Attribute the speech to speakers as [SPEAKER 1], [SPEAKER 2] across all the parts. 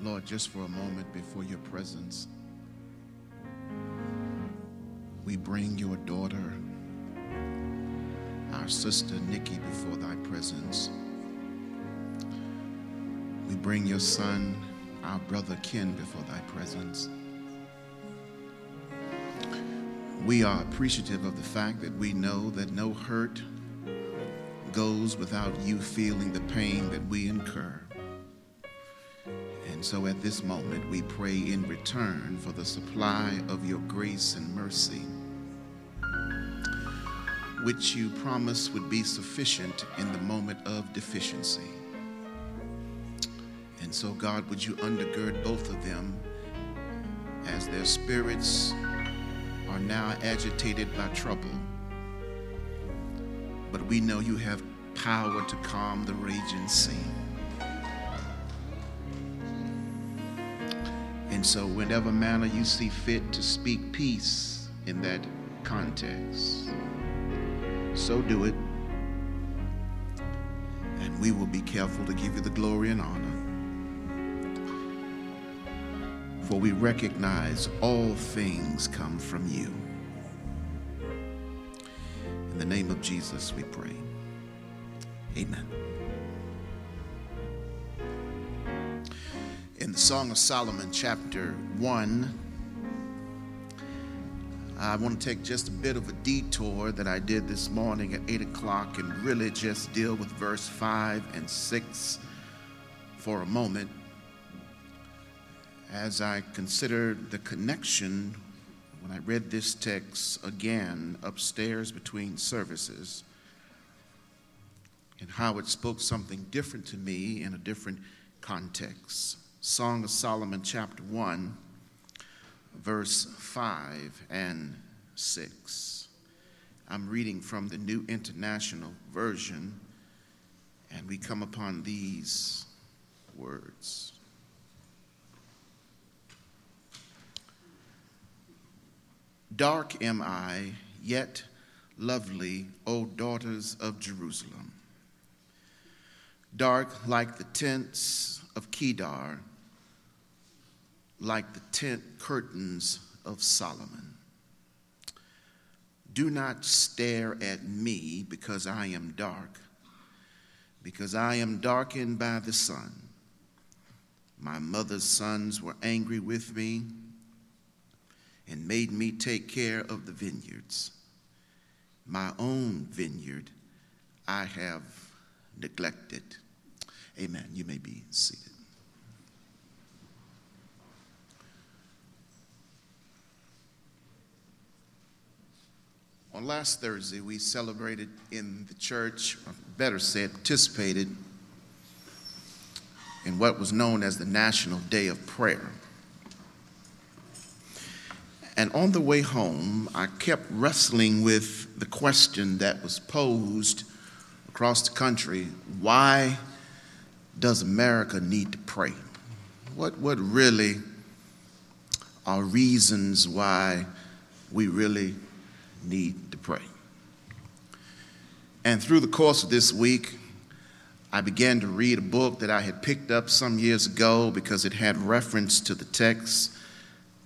[SPEAKER 1] Lord, just for a moment before your presence, we bring your daughter, our sister Nikki, before thy presence. We bring your son, our brother Ken, before thy presence. We are appreciative of the fact that we know that no hurt goes without you feeling the pain that we incur. And so at this moment, we pray in return for the supply of your grace and mercy, which you promised would be sufficient in the moment of deficiency. And so, God, would you undergird both of them as their spirits are now agitated by trouble? But we know you have power to calm the raging sea. And so, whenever manner you see fit to speak peace in that context, so do it. And we will be careful to give you the glory and honor. For we recognize all things come from you. In the name of Jesus, we pray. Amen. Song of Solomon, chapter 1. I want to take just a bit of a detour that I did this morning at 8 o'clock and really just deal with verse 5 and 6 for a moment as I considered the connection when I read this text again upstairs between services and how it spoke something different to me in a different context. Song of Solomon, chapter 1, verse 5 and 6. I'm reading from the New International Version, and we come upon these words. Dark am I, yet lovely, O daughters of Jerusalem. Dark like the tents of Kedar like the tent curtains of Solomon. Do not stare at me because I am dark, because I am darkened by the sun. My mother's sons were angry with me and made me take care of the vineyards. My own vineyard I have neglected. Amen. You may be seated. On last Thursday, we celebrated in the church, or better said, participated in what was known as the National Day of Prayer. And on the way home, I kept wrestling with the question that was posed across the country why does America need to pray? What, what really are reasons why we really need to pray. And through the course of this week, I began to read a book that I had picked up some years ago because it had reference to the text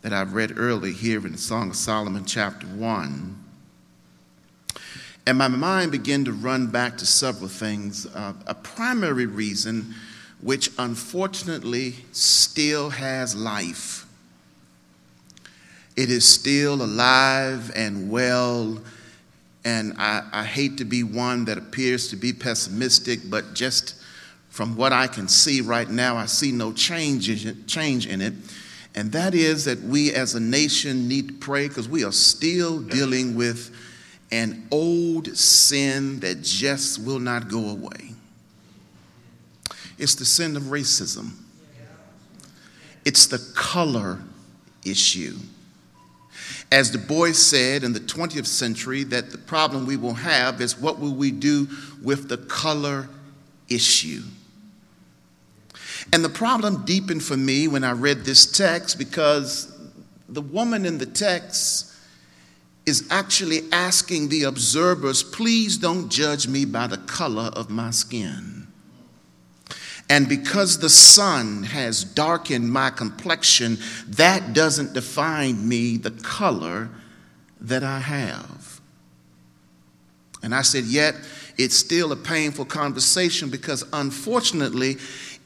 [SPEAKER 1] that I've read early here in the Song of Solomon, chapter 1. And my mind began to run back to several things. Uh, a primary reason, which unfortunately still has life, it is still alive and well. And I, I, hate to be one that appears to be pessimistic, but just from what I can see right now, I see no change in change in it. And that is that we as a nation need to pray because we are still dealing with an old sin that just will not go away. It's the sin of racism, it's the color issue as Du Bois said in the 20th century, that the problem we will have is what will we do with the color issue? And the problem deepened for me when I read this text because the woman in the text is actually asking the observers, please don't judge me by the color of my skin. And because the sun has darkened my complexion, that doesn't define me the color that I have. And I said, Yet it's still a painful conversation because unfortunately,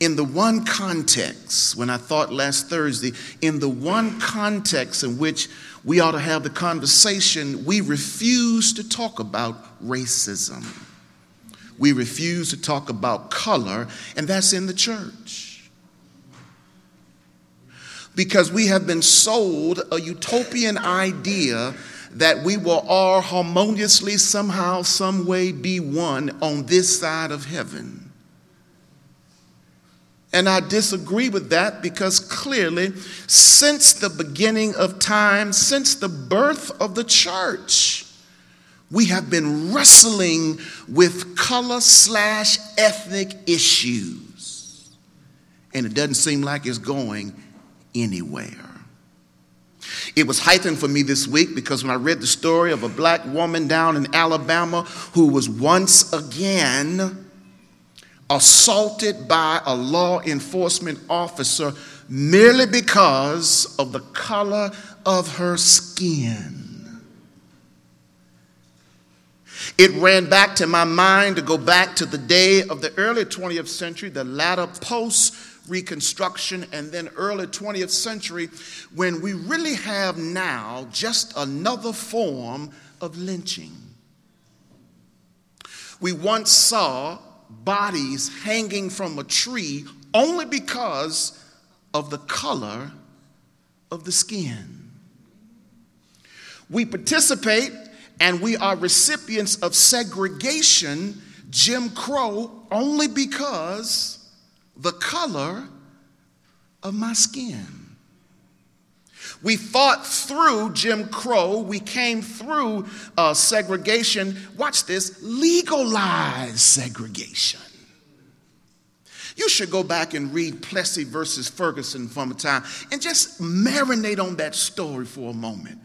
[SPEAKER 1] in the one context, when I thought last Thursday, in the one context in which we ought to have the conversation, we refuse to talk about racism. We refuse to talk about color, and that's in the church. Because we have been sold a utopian idea that we will all harmoniously, somehow, some way be one on this side of heaven. And I disagree with that because clearly, since the beginning of time, since the birth of the church, we have been wrestling with color slash ethnic issues. And it doesn't seem like it's going anywhere. It was heightened for me this week because when I read the story of a black woman down in Alabama who was once again assaulted by a law enforcement officer merely because of the color of her skin. It ran back to my mind to go back to the day of the early 20th century, the latter post Reconstruction, and then early 20th century, when we really have now just another form of lynching. We once saw bodies hanging from a tree only because of the color of the skin. We participate and we are recipients of segregation, Jim Crow, only because the color of my skin. We fought through Jim Crow. We came through uh, segregation. Watch this legalized segregation. You should go back and read Plessy versus Ferguson from a time and just marinate on that story for a moment.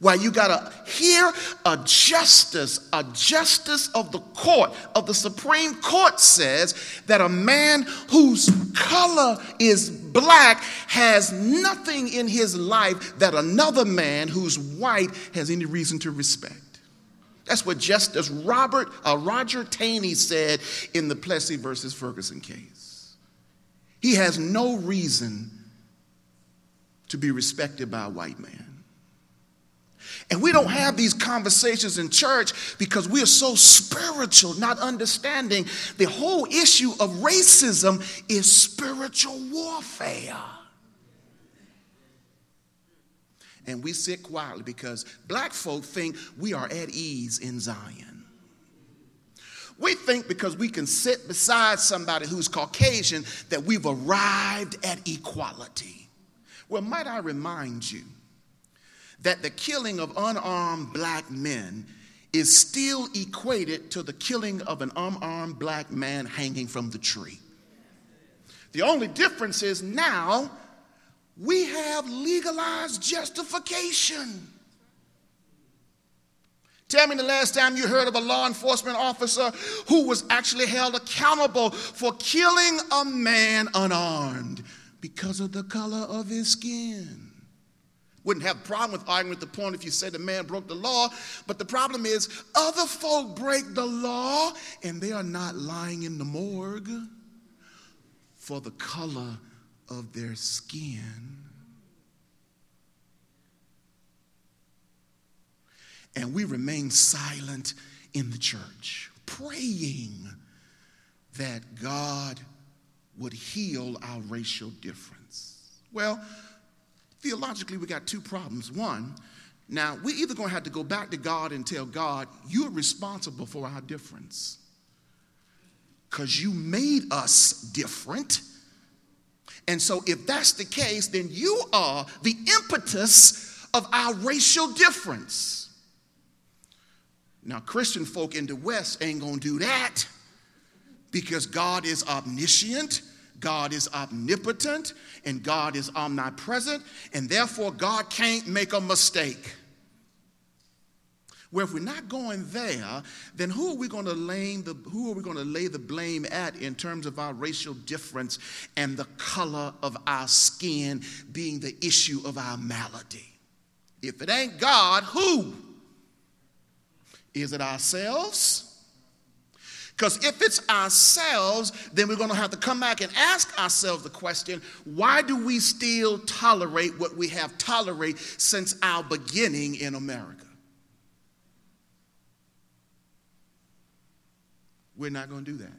[SPEAKER 1] Why you got to hear a justice, a justice of the court, of the Supreme Court says that a man whose color is black has nothing in his life that another man who's white has any reason to respect. That's what Justice Robert uh, Roger Taney said in the Plessy versus Ferguson case. He has no reason to be respected by a white man. And we don't have these conversations in church because we are so spiritual, not understanding the whole issue of racism is spiritual warfare. And we sit quietly because black folk think we are at ease in Zion. We think because we can sit beside somebody who's Caucasian that we've arrived at equality. Well, might I remind you that the killing of unarmed black men is still equated to the killing of an unarmed black man hanging from the tree. The only difference is now we have legalized justification. Tell me the last time you heard of a law enforcement officer who was actually held accountable for killing a man unarmed because of the color of his skin. Wouldn't have a problem with arguing with the point if you said the man broke the law. But the problem is, other folk break the law and they are not lying in the morgue for the color of their skin. And we remain silent in the church, praying that God would heal our racial difference. Well, theologically, we got two problems. One, now we're either going to have to go back to God and tell God, you're responsible for our difference because you made us different. And so, if that's the case, then you are the impetus of our racial difference. Now, Christian folk in the West ain't gonna do that because God is omniscient God is omnipotent and God is omnipresent, and therefore God can't make a mistake. Well, if we're not going there, then who are we going to lay the who are we going to lay the blame at in terms of our racial difference and the color of our skin being the issue of our malady? If it ain't God, who? Is it ourselves? Because if it's ourselves, then we're going to have to come back and ask ourselves the question why do we still tolerate what we have tolerated since our beginning in America? We're not going to do that.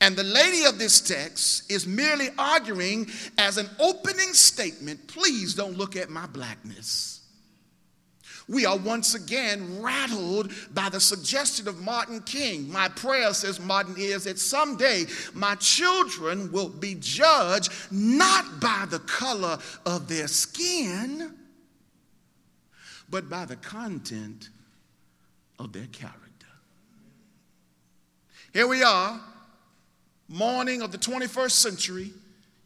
[SPEAKER 1] And the lady of this text is merely arguing as an opening statement please don't look at my blackness. We are once again rattled by the suggestion of Martin King. My prayer, says Martin, is that someday my children will be judged not by the color of their skin, but by the content of their character. Here we are, morning of the 21st century,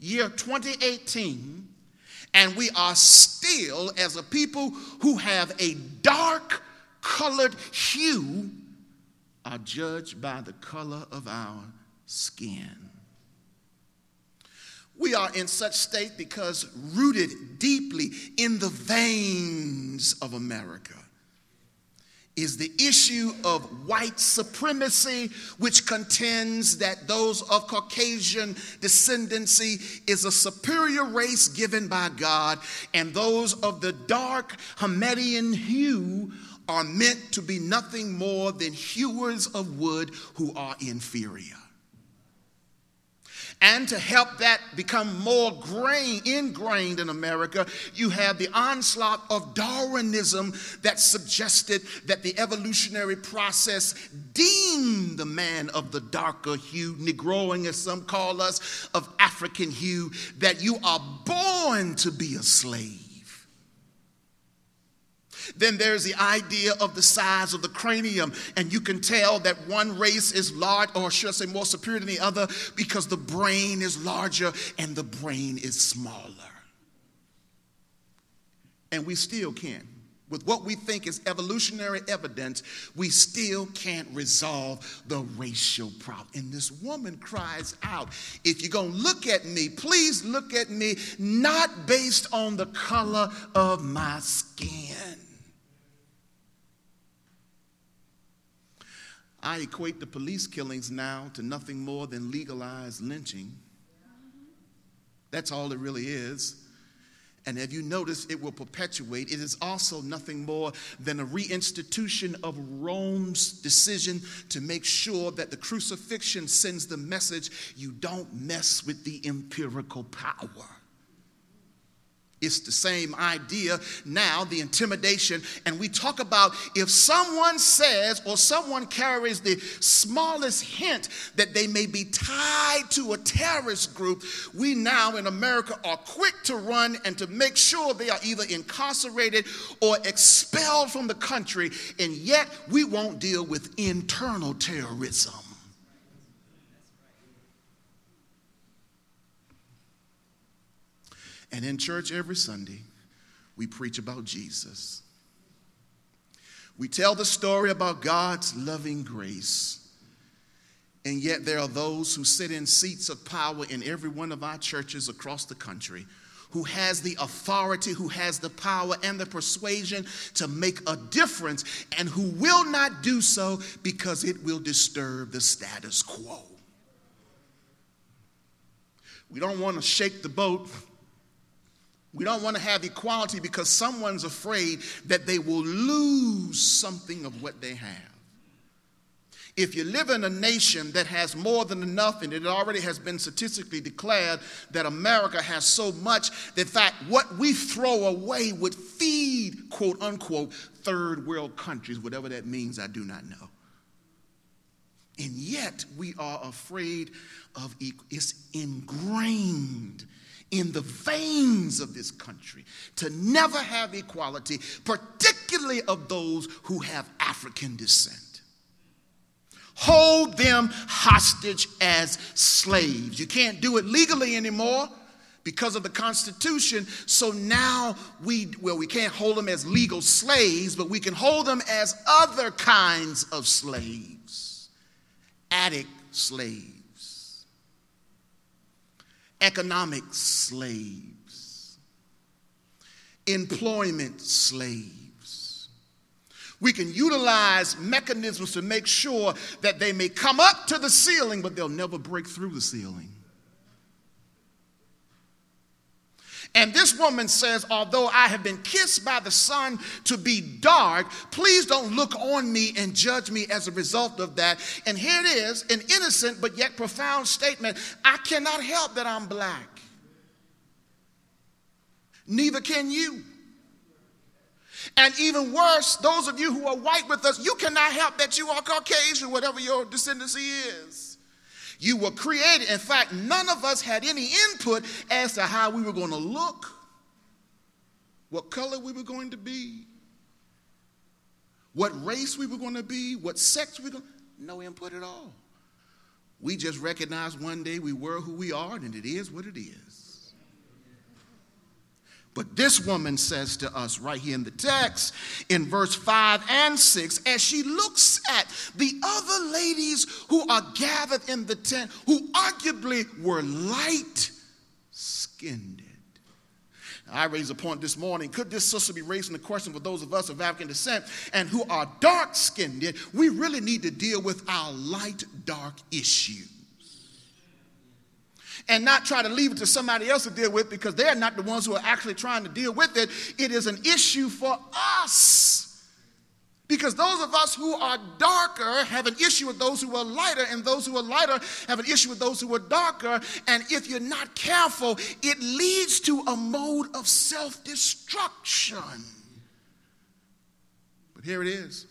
[SPEAKER 1] year 2018, and we are still, as a people who have a dark colored hue, are judged by the color of our skin. We are in such state because rooted deeply in the veins of America is the issue of white supremacy, which contends that those of Caucasian descendancy is a superior race given by God, and those of the dark Hamidian hue are meant to be nothing more than hewers of wood who are inferior. And to help that become more grain, ingrained in America, you have the onslaught of Darwinism that suggested that the evolutionary process deemed the man of the darker hue, Negroing as some call us, of African hue, that you are born to be a slave. Then there's the idea of the size of the cranium, and you can tell that one race is large, or should I say more superior than the other, because the brain is larger and the brain is smaller. And we still can. With what we think is evolutionary evidence, we still can't resolve the racial problem. And this woman cries out, If you're going to look at me, please look at me not based on the color of my skin I equate the police killings now to nothing more than legalized lynching. That's all it really is. And have you noticed it will perpetuate? It is also nothing more than a reinstitution of Rome's decision to make sure that the crucifixion sends the message you don't mess with the empirical power. It's the same idea now, the intimidation. And we talk about if someone says or someone carries the smallest hint that they may be tied to a terrorist group, we now in America are quick to run and to make sure they are either incarcerated or expelled from the country. And yet we won't deal with internal terrorism. And in church every Sunday, we preach about Jesus. We tell the story about God's loving grace. And yet, there are those who sit in seats of power in every one of our churches across the country who has the authority, who has the power and the persuasion to make a difference, and who will not do so because it will disturb the status quo. We don't want to shake the boat we don't want to have equality because someone's afraid that they will lose something of what they have. If you live in a nation that has more than enough, and it already has been statistically declared that America has so much that, in fact, what we throw away would feed, quote unquote, third world countries, whatever that means, I do not know. And yet we are afraid of it's ingrained in the veins of this country to never have equality, particularly of those who have African descent. Hold them hostage as slaves. You can't do it legally anymore because of the Constitution. So now we, well, we can't hold them as legal slaves, but we can hold them as other kinds of slaves addict slaves, economic slaves, employment slaves. We can utilize mechanisms to make sure that they may come up to the ceiling, but they'll never break through the ceiling. And this woman says, Although I have been kissed by the sun to be dark, please don't look on me and judge me as a result of that. And here it is an innocent but yet profound statement I cannot help that I'm black. Neither can you. And even worse, those of you who are white with us, you cannot help that you are Caucasian, whatever your descendancy is. You were created. In fact, none of us had any input as to how we were going to look, what color we were going to be, what race we were going to be, what sex we were going to No input at all. We just recognized one day we were who we are, and it is what it is. But this woman says to us right here in the text, in verse 5 and 6, as she looks at the other ladies who are gathered in the tent, who arguably were light skinned. I raised a point this morning. Could this sister be raising the question for those of us of African descent and who are dark skinned? We really need to deal with our light dark issue and not try to leave it to somebody else to deal with because they're not the ones who are actually trying to deal with it. It is an issue for us. Because those of us who are darker have an issue with those who are lighter, and those who are lighter have an issue with those who are darker. And if you're not careful, it leads to a mode of self destruction. But here it is.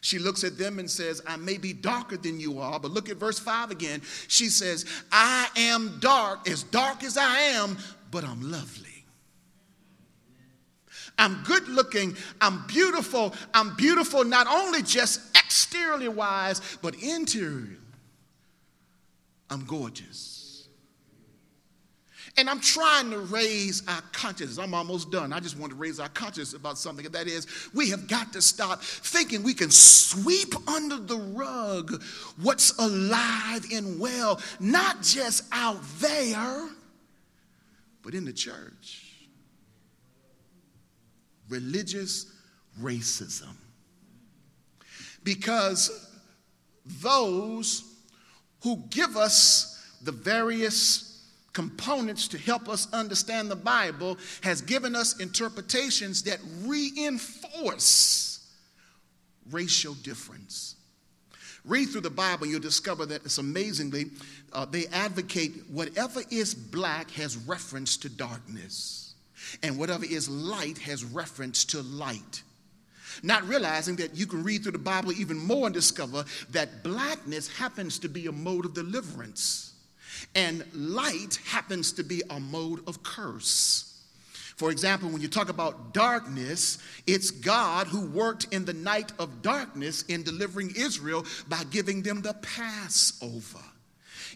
[SPEAKER 1] She looks at them and says, I may be darker than you are, but look at verse 5 again. She says, I am dark, as dark as I am, but I'm lovely. I'm good looking, I'm beautiful. I'm beautiful not only just exteriorly wise, but interiorly. I'm gorgeous. And I'm trying to raise our consciousness. I'm almost done. I just want to raise our consciousness about something, and that is we have got to stop thinking we can sweep under the rug what's alive and well, not just out there, but in the church. Religious racism. Because those who give us the various components to help us understand the Bible has given us interpretations that reinforce racial difference. Read through the Bible, you'll discover that it's amazingly, uh, they advocate whatever is black has reference to darkness, and whatever is light has reference to light. Not realizing that you can read through the Bible even more and discover that blackness happens to be a mode of deliverance and light happens to be a mode of curse. For example, when you talk about darkness, it's God who worked in the night of darkness in delivering Israel by giving them the Passover.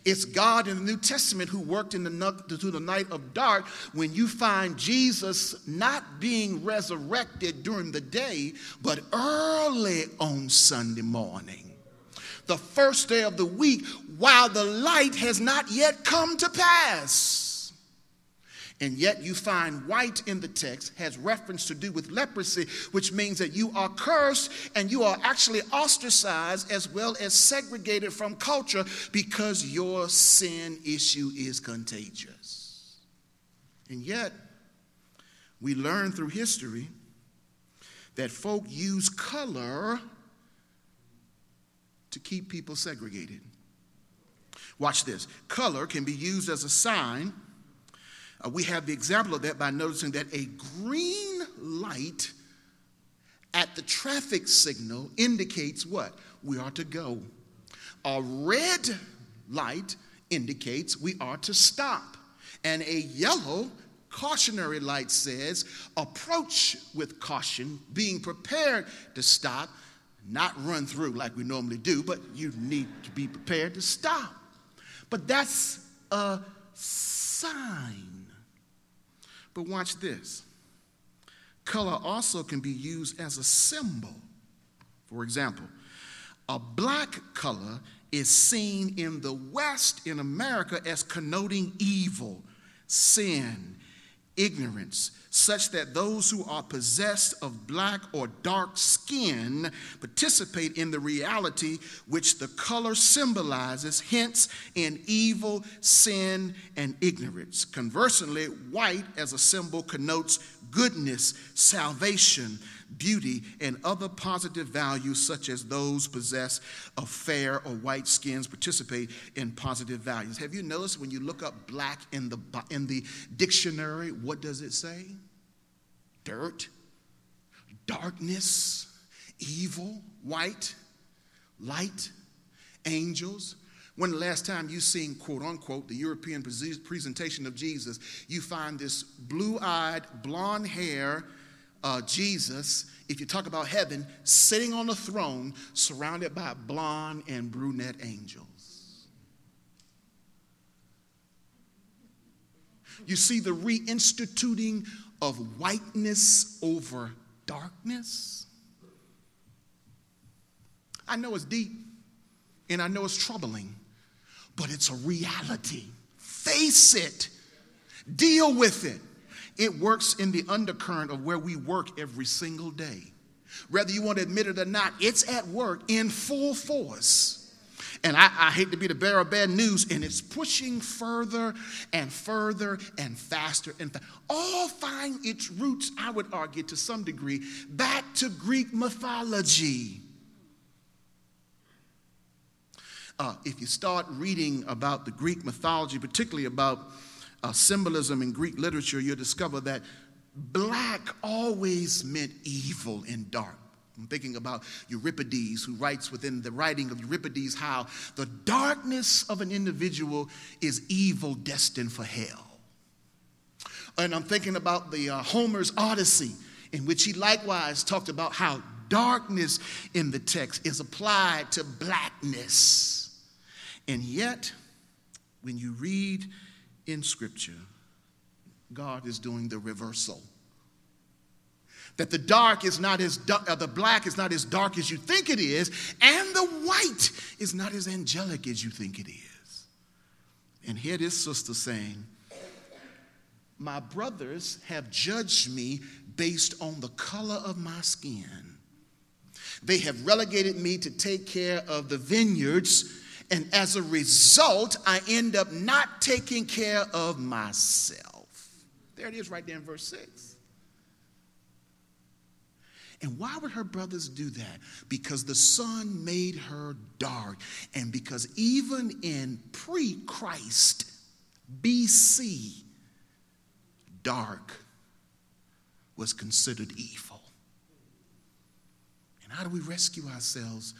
[SPEAKER 1] It's God in the New Testament who worked in the, through the night of dark when you find Jesus not being resurrected during the day, but early on Sunday morning the first day of the week while the light has not yet come to pass. And yet you find white in the text has reference to do with leprosy, which means that you are cursed and you are actually ostracized as well as segregated from culture because your sin issue is contagious. And yet, we learn through history that folk use color to keep people segregated. Watch this. Color can be used as a sign. Uh, we have the example of that by noticing that a green light at the traffic signal indicates what? We are to go. A red light indicates we are to stop. And a yellow cautionary light says approach with caution, being prepared to stop not run through like we normally do, but you need to be prepared to stop. But that's a sign. But watch this color also can be used as a symbol. For example, a black color is seen in the West in America as connoting evil, sin, ignorance, such that those who are possessed of black or dark skin participate in the reality which the color symbolizes, hence, in evil, sin, and ignorance. Conversely, white as a symbol connotes goodness, salvation, beauty, and other positive values, such as those possessed of fair or white skins, participate in positive values. Have you noticed when you look up black in the, in the dictionary, what does it say? Dirt, darkness, evil, white, light, angels. When the last time you seen, quote unquote, the European presentation of Jesus, you find this blue eyed, blonde hair, uh, Jesus, if you talk about heaven, sitting on a throne surrounded by blonde and brunette angels. You see the reinstituting of whiteness over darkness. I know it's deep and I know it's troubling, but it's a reality. Face it, deal with it. It works in the undercurrent of where we work every single day. Whether you want to admit it or not, it's at work in full force. And I, I, hate to be the bearer of bad news, and it's pushing further and further and faster and all find its roots, I would argue, to some degree, back to Greek mythology. Uh, if you start reading about the Greek mythology, particularly about uh, symbolism in Greek literature, you'll discover that black always meant evil and dark. I'm thinking about Euripides, who writes within the writing of Euripides how the darkness of an individual is evil destined for hell. And I'm thinking about the uh, Homer's Odyssey, in which he likewise talked about how darkness in the text is applied to blackness. And yet, when you read in Scripture, God is doing the reversal. That the dark is not as dark, uh, the black is not as dark as you think it is, and the white is not as angelic as you think it is. And here this sister saying, My brothers have judged me based on the color of my skin. They have relegated me to take care of the vineyards and as a result, I end up not taking care of myself. There it is, right there in verse 6. And why would her brothers do that? Because the sun made her dark. And because even in pre Christ, BC, dark was considered evil. And how do we rescue ourselves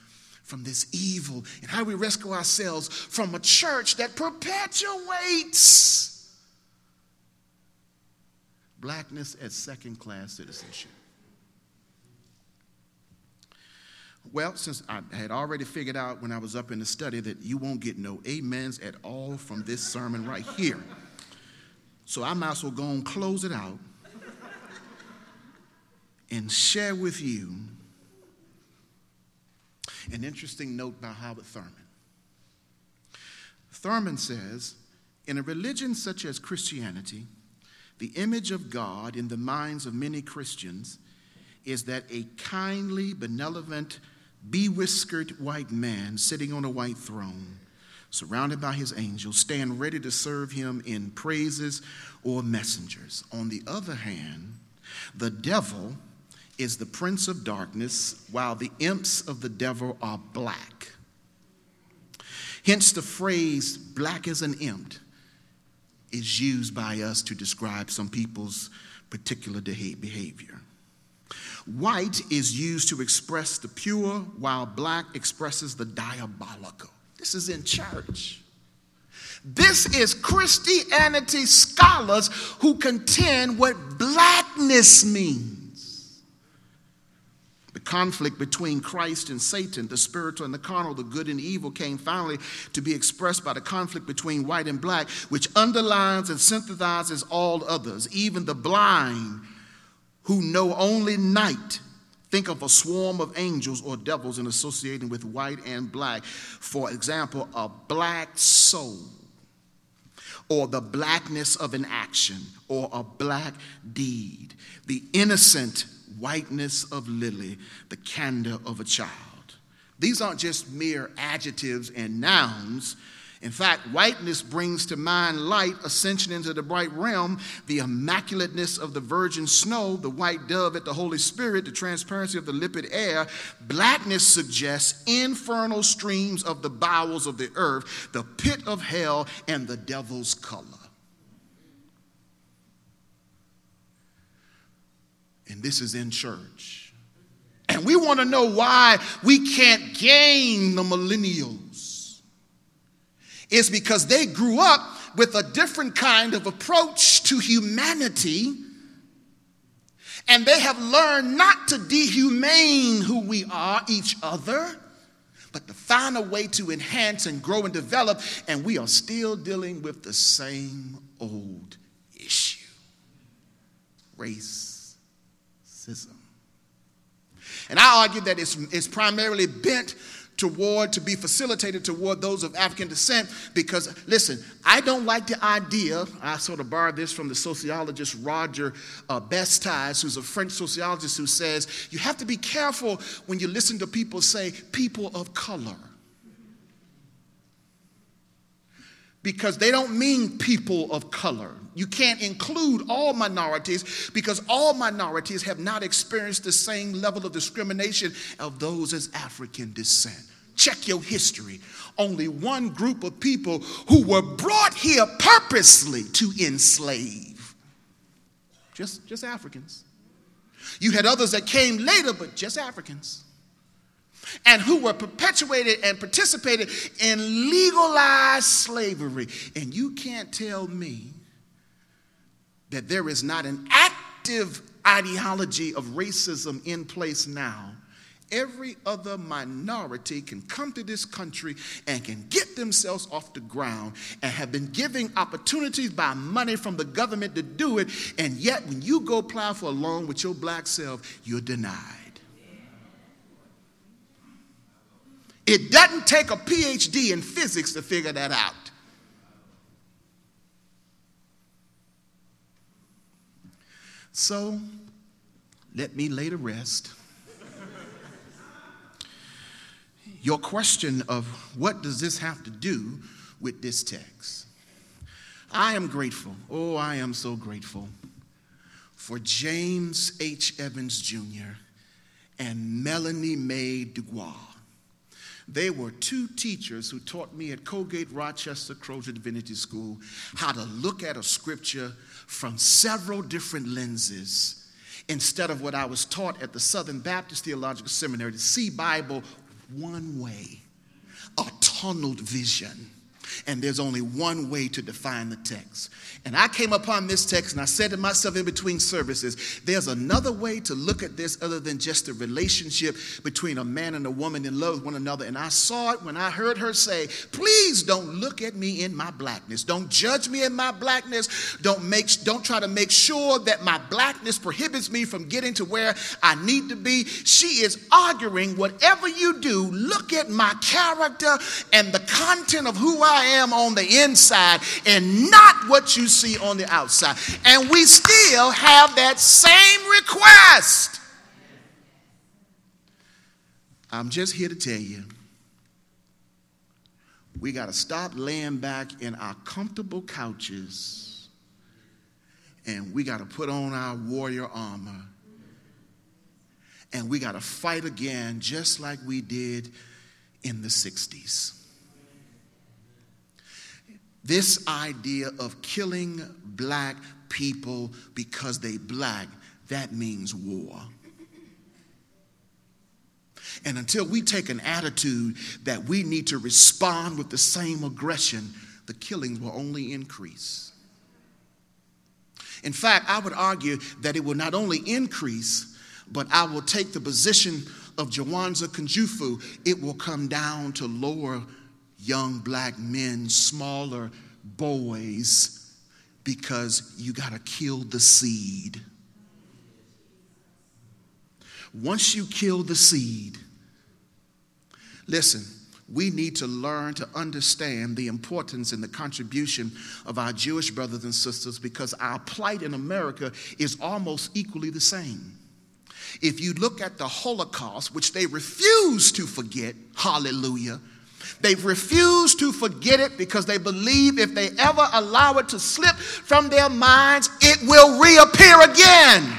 [SPEAKER 1] from this evil? And how do we rescue ourselves from a church that perpetuates blackness as second class citizenship? Well, since I had already figured out when I was up in the study that you won't get no amens at all from this sermon right here. So I might as well go and close it out and share with you an interesting note by Howard Thurman. Thurman says In a religion such as Christianity, the image of God in the minds of many Christians is that a kindly, benevolent, bewhiskered white man sitting on a white throne, surrounded by his angels, stand ready to serve him in praises or messengers. On the other hand, the devil is the prince of darkness, while the imps of the devil are black. Hence, the phrase black as an imp is used by us to describe some people's particular behavior. White is used to express the pure, while black expresses the diabolical. This is in church. This is Christianity scholars who contend what blackness means The conflict between Christ and Satan, the spiritual and the carnal, the good and evil, came finally to be expressed by the conflict between white and black, which underlines and synthesizes all others, even the blind who know only night. Think of a swarm of angels or devils in associating with white and black. For example, a black soul or the blackness of an action or a black deed, the innocent whiteness of lily, the candor of a child. These aren't just mere adjectives and nouns. In fact, whiteness brings to mind light, ascension into the bright realm, the immaculateness of the virgin snow, the white dove at the Holy Spirit, the transparency of the lipid air. Blackness suggests infernal streams of the bowels of the earth, the pit of hell, and the devil's color. And this is in church. And we want to know why we can't gain the millennials is because they grew up with a different kind of approach to humanity. And they have learned not to dehumane who we are, each other, but to find a way to enhance and grow and develop. And we are still dealing with the same old issue racism. And I argue that it's, it's primarily bent toward, to be facilitated toward those of African descent. Because, listen, I don't like the idea, I sort of borrowed this from the sociologist Roger uh, who's a French sociologist, who says, you have to be careful when you listen to people say, people of color. Because they don't mean people of color. You can't include all minorities because all minorities have not experienced the same level of discrimination of those as African descent. Check your history. Only one group of people who were brought here purposely to enslave. Just, just Africans. You had others that came later, but just Africans. And who were perpetuated and participated in legalized slavery. And you can't tell me that there is not an active ideology of racism in place now, every other minority can come to this country and can get themselves off the ground and have been giving opportunities by money from the government to do it, and yet when you go apply for a loan with your black self, you're denied. It doesn't take a PhD in physics to figure that out. So let me lay to rest your question of what does this have to do with this text. I am grateful. Oh, I am so grateful for James H. Evans Jr. and Melanie Mae Dubois. They were two teachers who taught me at Colgate Rochester Crozer Divinity School how to look at a scripture from several different lenses instead of what I was taught at the Southern Baptist Theological Seminary to see Bible one way, a tunneled vision. And there's only one way to define the text. And I came upon this text and I said to myself in between services, there's another way to look at this other than just the relationship between a man and a woman in love with one another. And I saw it when I heard her say, Please don't look at me in my blackness. Don't judge me in my blackness. Don't make don't try to make sure that my blackness prohibits me from getting to where I need to be. She is arguing, whatever you do, look at my character and the content of who I am on the inside and not what you see on the outside. And we still have that same request. I'm just here to tell you we got to stop laying back in our comfortable couches and we got to put on our warrior armor and we got to fight again just like we did in the 60s. This idea of killing black people because they black, that means war. And until we take an attitude that we need to respond with the same aggression, the killings will only increase. In fact, I would argue that it will not only increase, but I will take the position of Jawanza Kunjufu, it will come down to lower young black men, smaller boys, because you got to kill the seed. Once you kill the seed, listen, we need to learn to understand the importance and the contribution of our Jewish brothers and sisters because our plight in America is almost equally the same. If you look at the Holocaust, which they refuse to forget, hallelujah, They've refused to forget it because they believe if they ever allow it to slip from their minds, it will reappear again.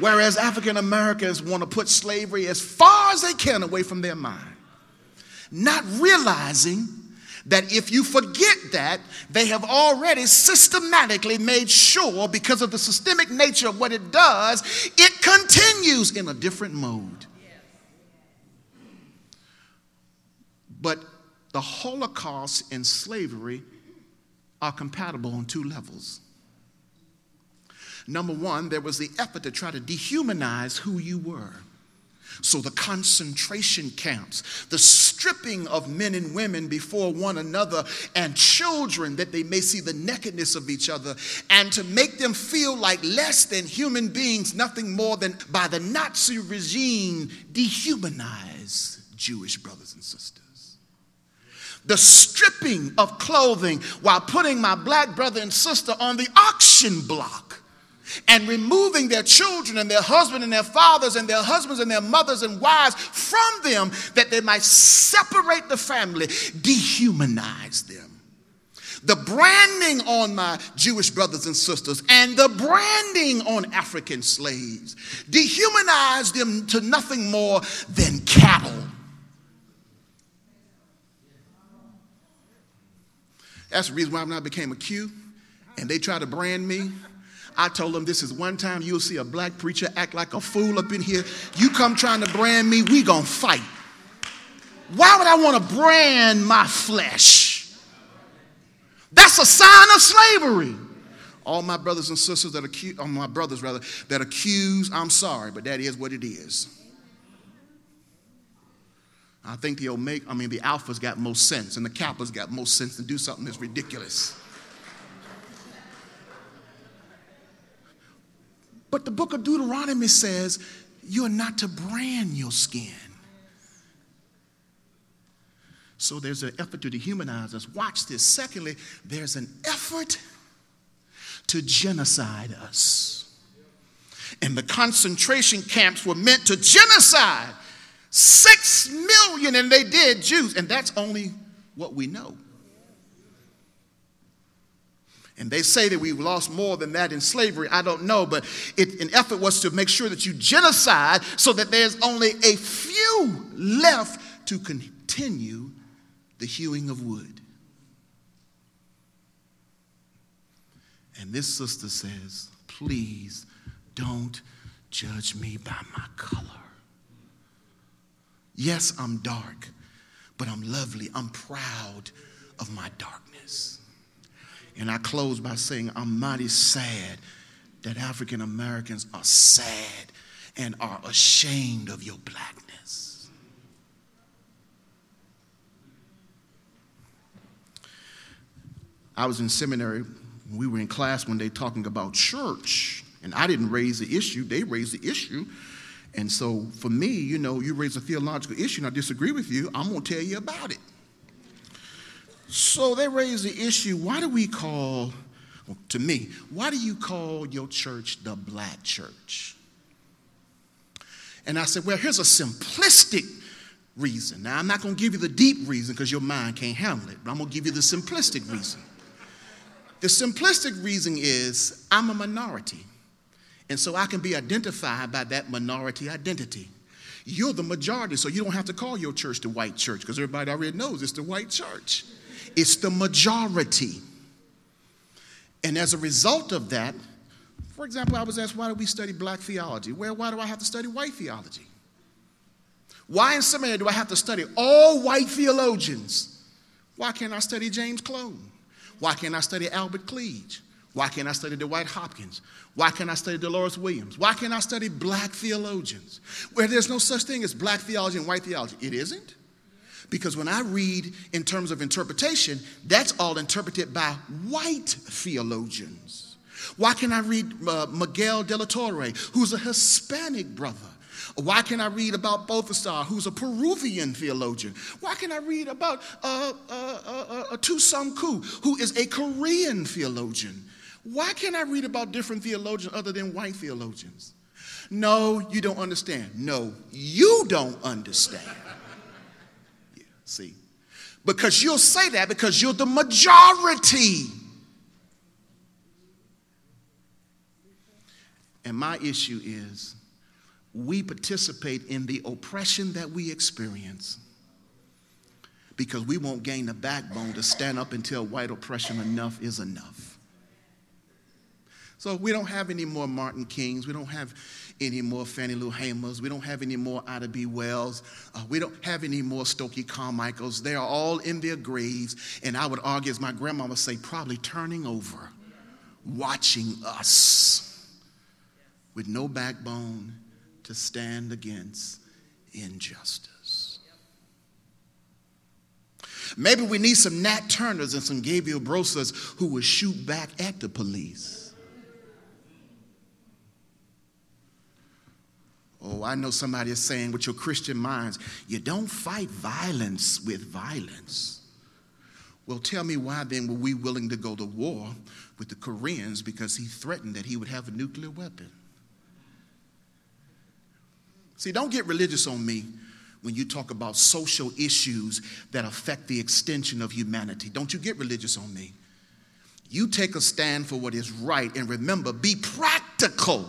[SPEAKER 1] Whereas African Americans want to put slavery as far as they can away from their mind, not realizing that if you forget that, they have already systematically made sure, because of the systemic nature of what it does, it continues in a different mode. But the Holocaust and slavery are compatible on two levels. Number one, there was the effort to try to dehumanize who you were. So, the concentration camps, the stripping of men and women before one another, and children that they may see the nakedness of each other, and to make them feel like less than human beings, nothing more than by the Nazi regime, dehumanize Jewish brothers and sisters. The stripping of clothing while putting my black brother and sister on the auction block and removing their children and their husbands and their fathers and their husbands and their mothers and wives from them that they might separate the family, dehumanize them. The branding on my Jewish brothers and sisters and the branding on African slaves dehumanize them to nothing more than cattle. That's the reason why I became a Q and they try to brand me. I told them this is one time you'll see a black preacher act like a fool up in here. You come trying to brand me, we gonna fight. Why would I want to brand my flesh? That's a sign of slavery. All my brothers and sisters that accuse, oh, my brothers rather, that accuse, I'm sorry, but that is what it is. I think the Omega, I mean the Alpha's got most sense, and the Kappa's got most sense to do something that's ridiculous. But the book of Deuteronomy says you're not to brand your skin. So there's an effort to dehumanize us. Watch this. Secondly, there's an effort to genocide us. And the concentration camps were meant to genocide six million, and they did Jews. And that's only what we know. And they say that we've lost more than that in slavery. I don't know, but it, an effort was to make sure that you genocide so that there's only a few left to continue the hewing of wood. And this sister says, please don't judge me by my color. Yes, I'm dark, but I'm lovely. I'm proud of my darkness. And I close by saying, I'm mighty sad that African Americans are sad and are ashamed of your blackness. I was in seminary, we were in class one day talking about church, and I didn't raise the issue, they raised the issue. And so for me, you know, you raise a theological issue and I disagree with you, I'm going to tell you about it. So they raised the issue why do we call, well, to me, why do you call your church the black church? And I said, well, here's a simplistic reason. Now, I'm not going to give you the deep reason because your mind can't handle it, but I'm going to give you the simplistic reason. The simplistic reason is I'm a minority, and so I can be identified by that minority identity. You're the majority, so you don't have to call your church the white church because everybody already knows it's the white church it's the majority. And as a result of that, for example, I was asked, why do we study black theology? Well, why do I have to study white theology? Why in seminary do I have to study all white theologians? Why can't I study James Cone? Why can't I study Albert Cleage? Why can't I study Dwight Hopkins? Why can't I study Dolores Williams? Why can't I study black theologians? Where there's no such thing as black theology and white theology. It isn't. Because when I read in terms of interpretation, that's all interpreted by white theologians. Why can't I read uh, Miguel de la Torre, who's a Hispanic brother? Why can I read about Balthasar, who's a Peruvian theologian? Why can I read about uh, uh, uh, uh, Ku, who is a Korean theologian? Why can't I read about different theologians other than white theologians? No, you don't understand. No, you don't understand. Yeah, see? Because you'll say that because you're the majority. And my issue is we participate in the oppression that we experience because we won't gain the backbone to stand up and tell white oppression enough is enough. So we don't have any more Martin Kings. We don't have any more Fannie Lou Hamers. We don't have any more Ida B. Wells. Uh, we don't have any more Stokely Carmichaels. They are all in their graves. And I would argue, as my grandma would say, probably turning over, watching us with no backbone to stand against injustice. Maybe we need some Nat Turners and some Gabriel Prossers who will shoot back at the police. I know somebody is saying with your Christian minds, you don't fight violence with violence. Well, tell me why then were we willing to go to war with the Koreans because he threatened that he would have a nuclear weapon? See, don't get religious on me when you talk about social issues that affect the extension of humanity. Don't you get religious on me. You take a stand for what is right and remember, be practical.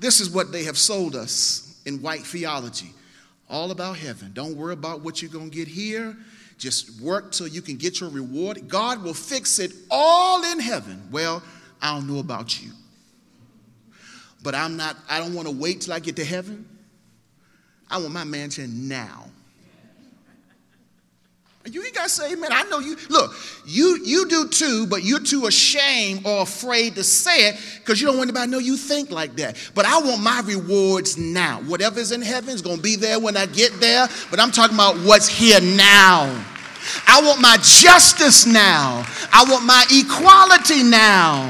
[SPEAKER 1] This is what they have sold us in white theology all about heaven. Don't worry about what you're going to get here. Just work till you can get your reward. God will fix it all in heaven. Well, I don't know about you. But I'm not, I don't want to wait till I get to heaven. I want my mansion now. You ain't got to say amen. I know you. Look, you, you do too, but you're too ashamed or afraid to say it because you don't want anybody to know you think like that. But I want my rewards now. Whatever's in heaven is going to be there when I get there, but I'm talking about what's here now. I want my justice now. I want my equality now.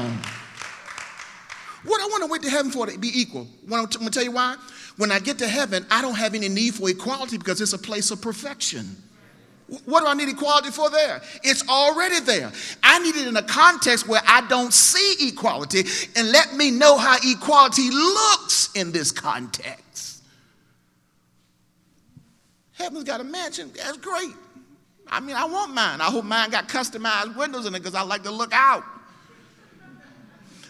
[SPEAKER 1] What I want to wait to heaven for to be equal. I'm going to tell you why. When I get to heaven, I don't have any need for equality because it's a place of perfection. What do I need equality for there? It's already there. I need it in a context where I don't see equality and let me know how equality looks in this context. Heaven's got a mansion. That's great. I mean, I want mine. I hope mine got customized windows in it because I like to look out.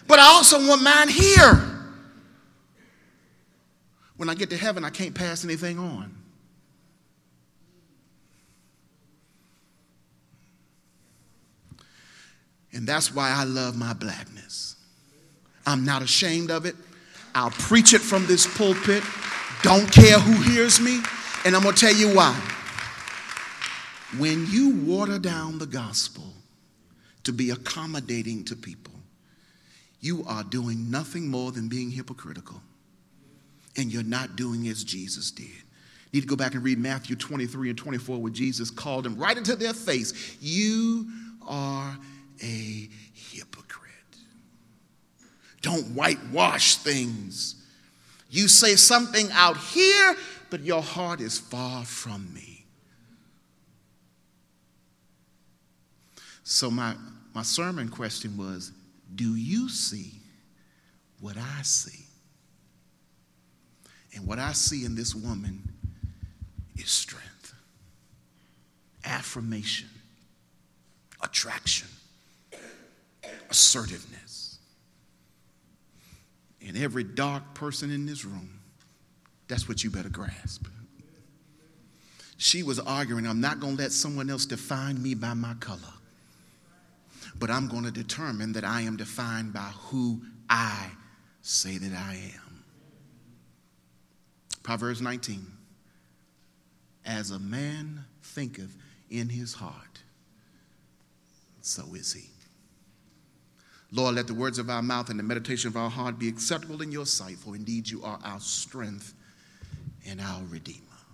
[SPEAKER 1] But I also want mine here. When I get to heaven, I can't pass anything on. And that's why I love my blackness. I'm not ashamed of it. I'll preach it from this pulpit. Don't care who hears me. And I'm going to tell you why. When you water down the gospel to be accommodating to people, you are doing nothing more than being hypocritical and you're not doing as Jesus did. You need to go back and read Matthew 23 and 24 where Jesus called them right into their face. You are a hypocrite. Don't whitewash things. You say something out here, but your heart is far from me. So, my, my sermon question was Do you see what I see? And what I see in this woman is strength, affirmation, attraction, assertiveness. And every dark person in this room, that's what you better grasp. She was arguing, I'm not going to let someone else define me by my color, but I'm going to determine that I am defined by who I say that I am. Proverbs 19. As a man thinketh in his heart, so is he. Lord, let the words of our mouth and the meditation of our heart be acceptable in your sight, for indeed you are our strength and our Redeemer.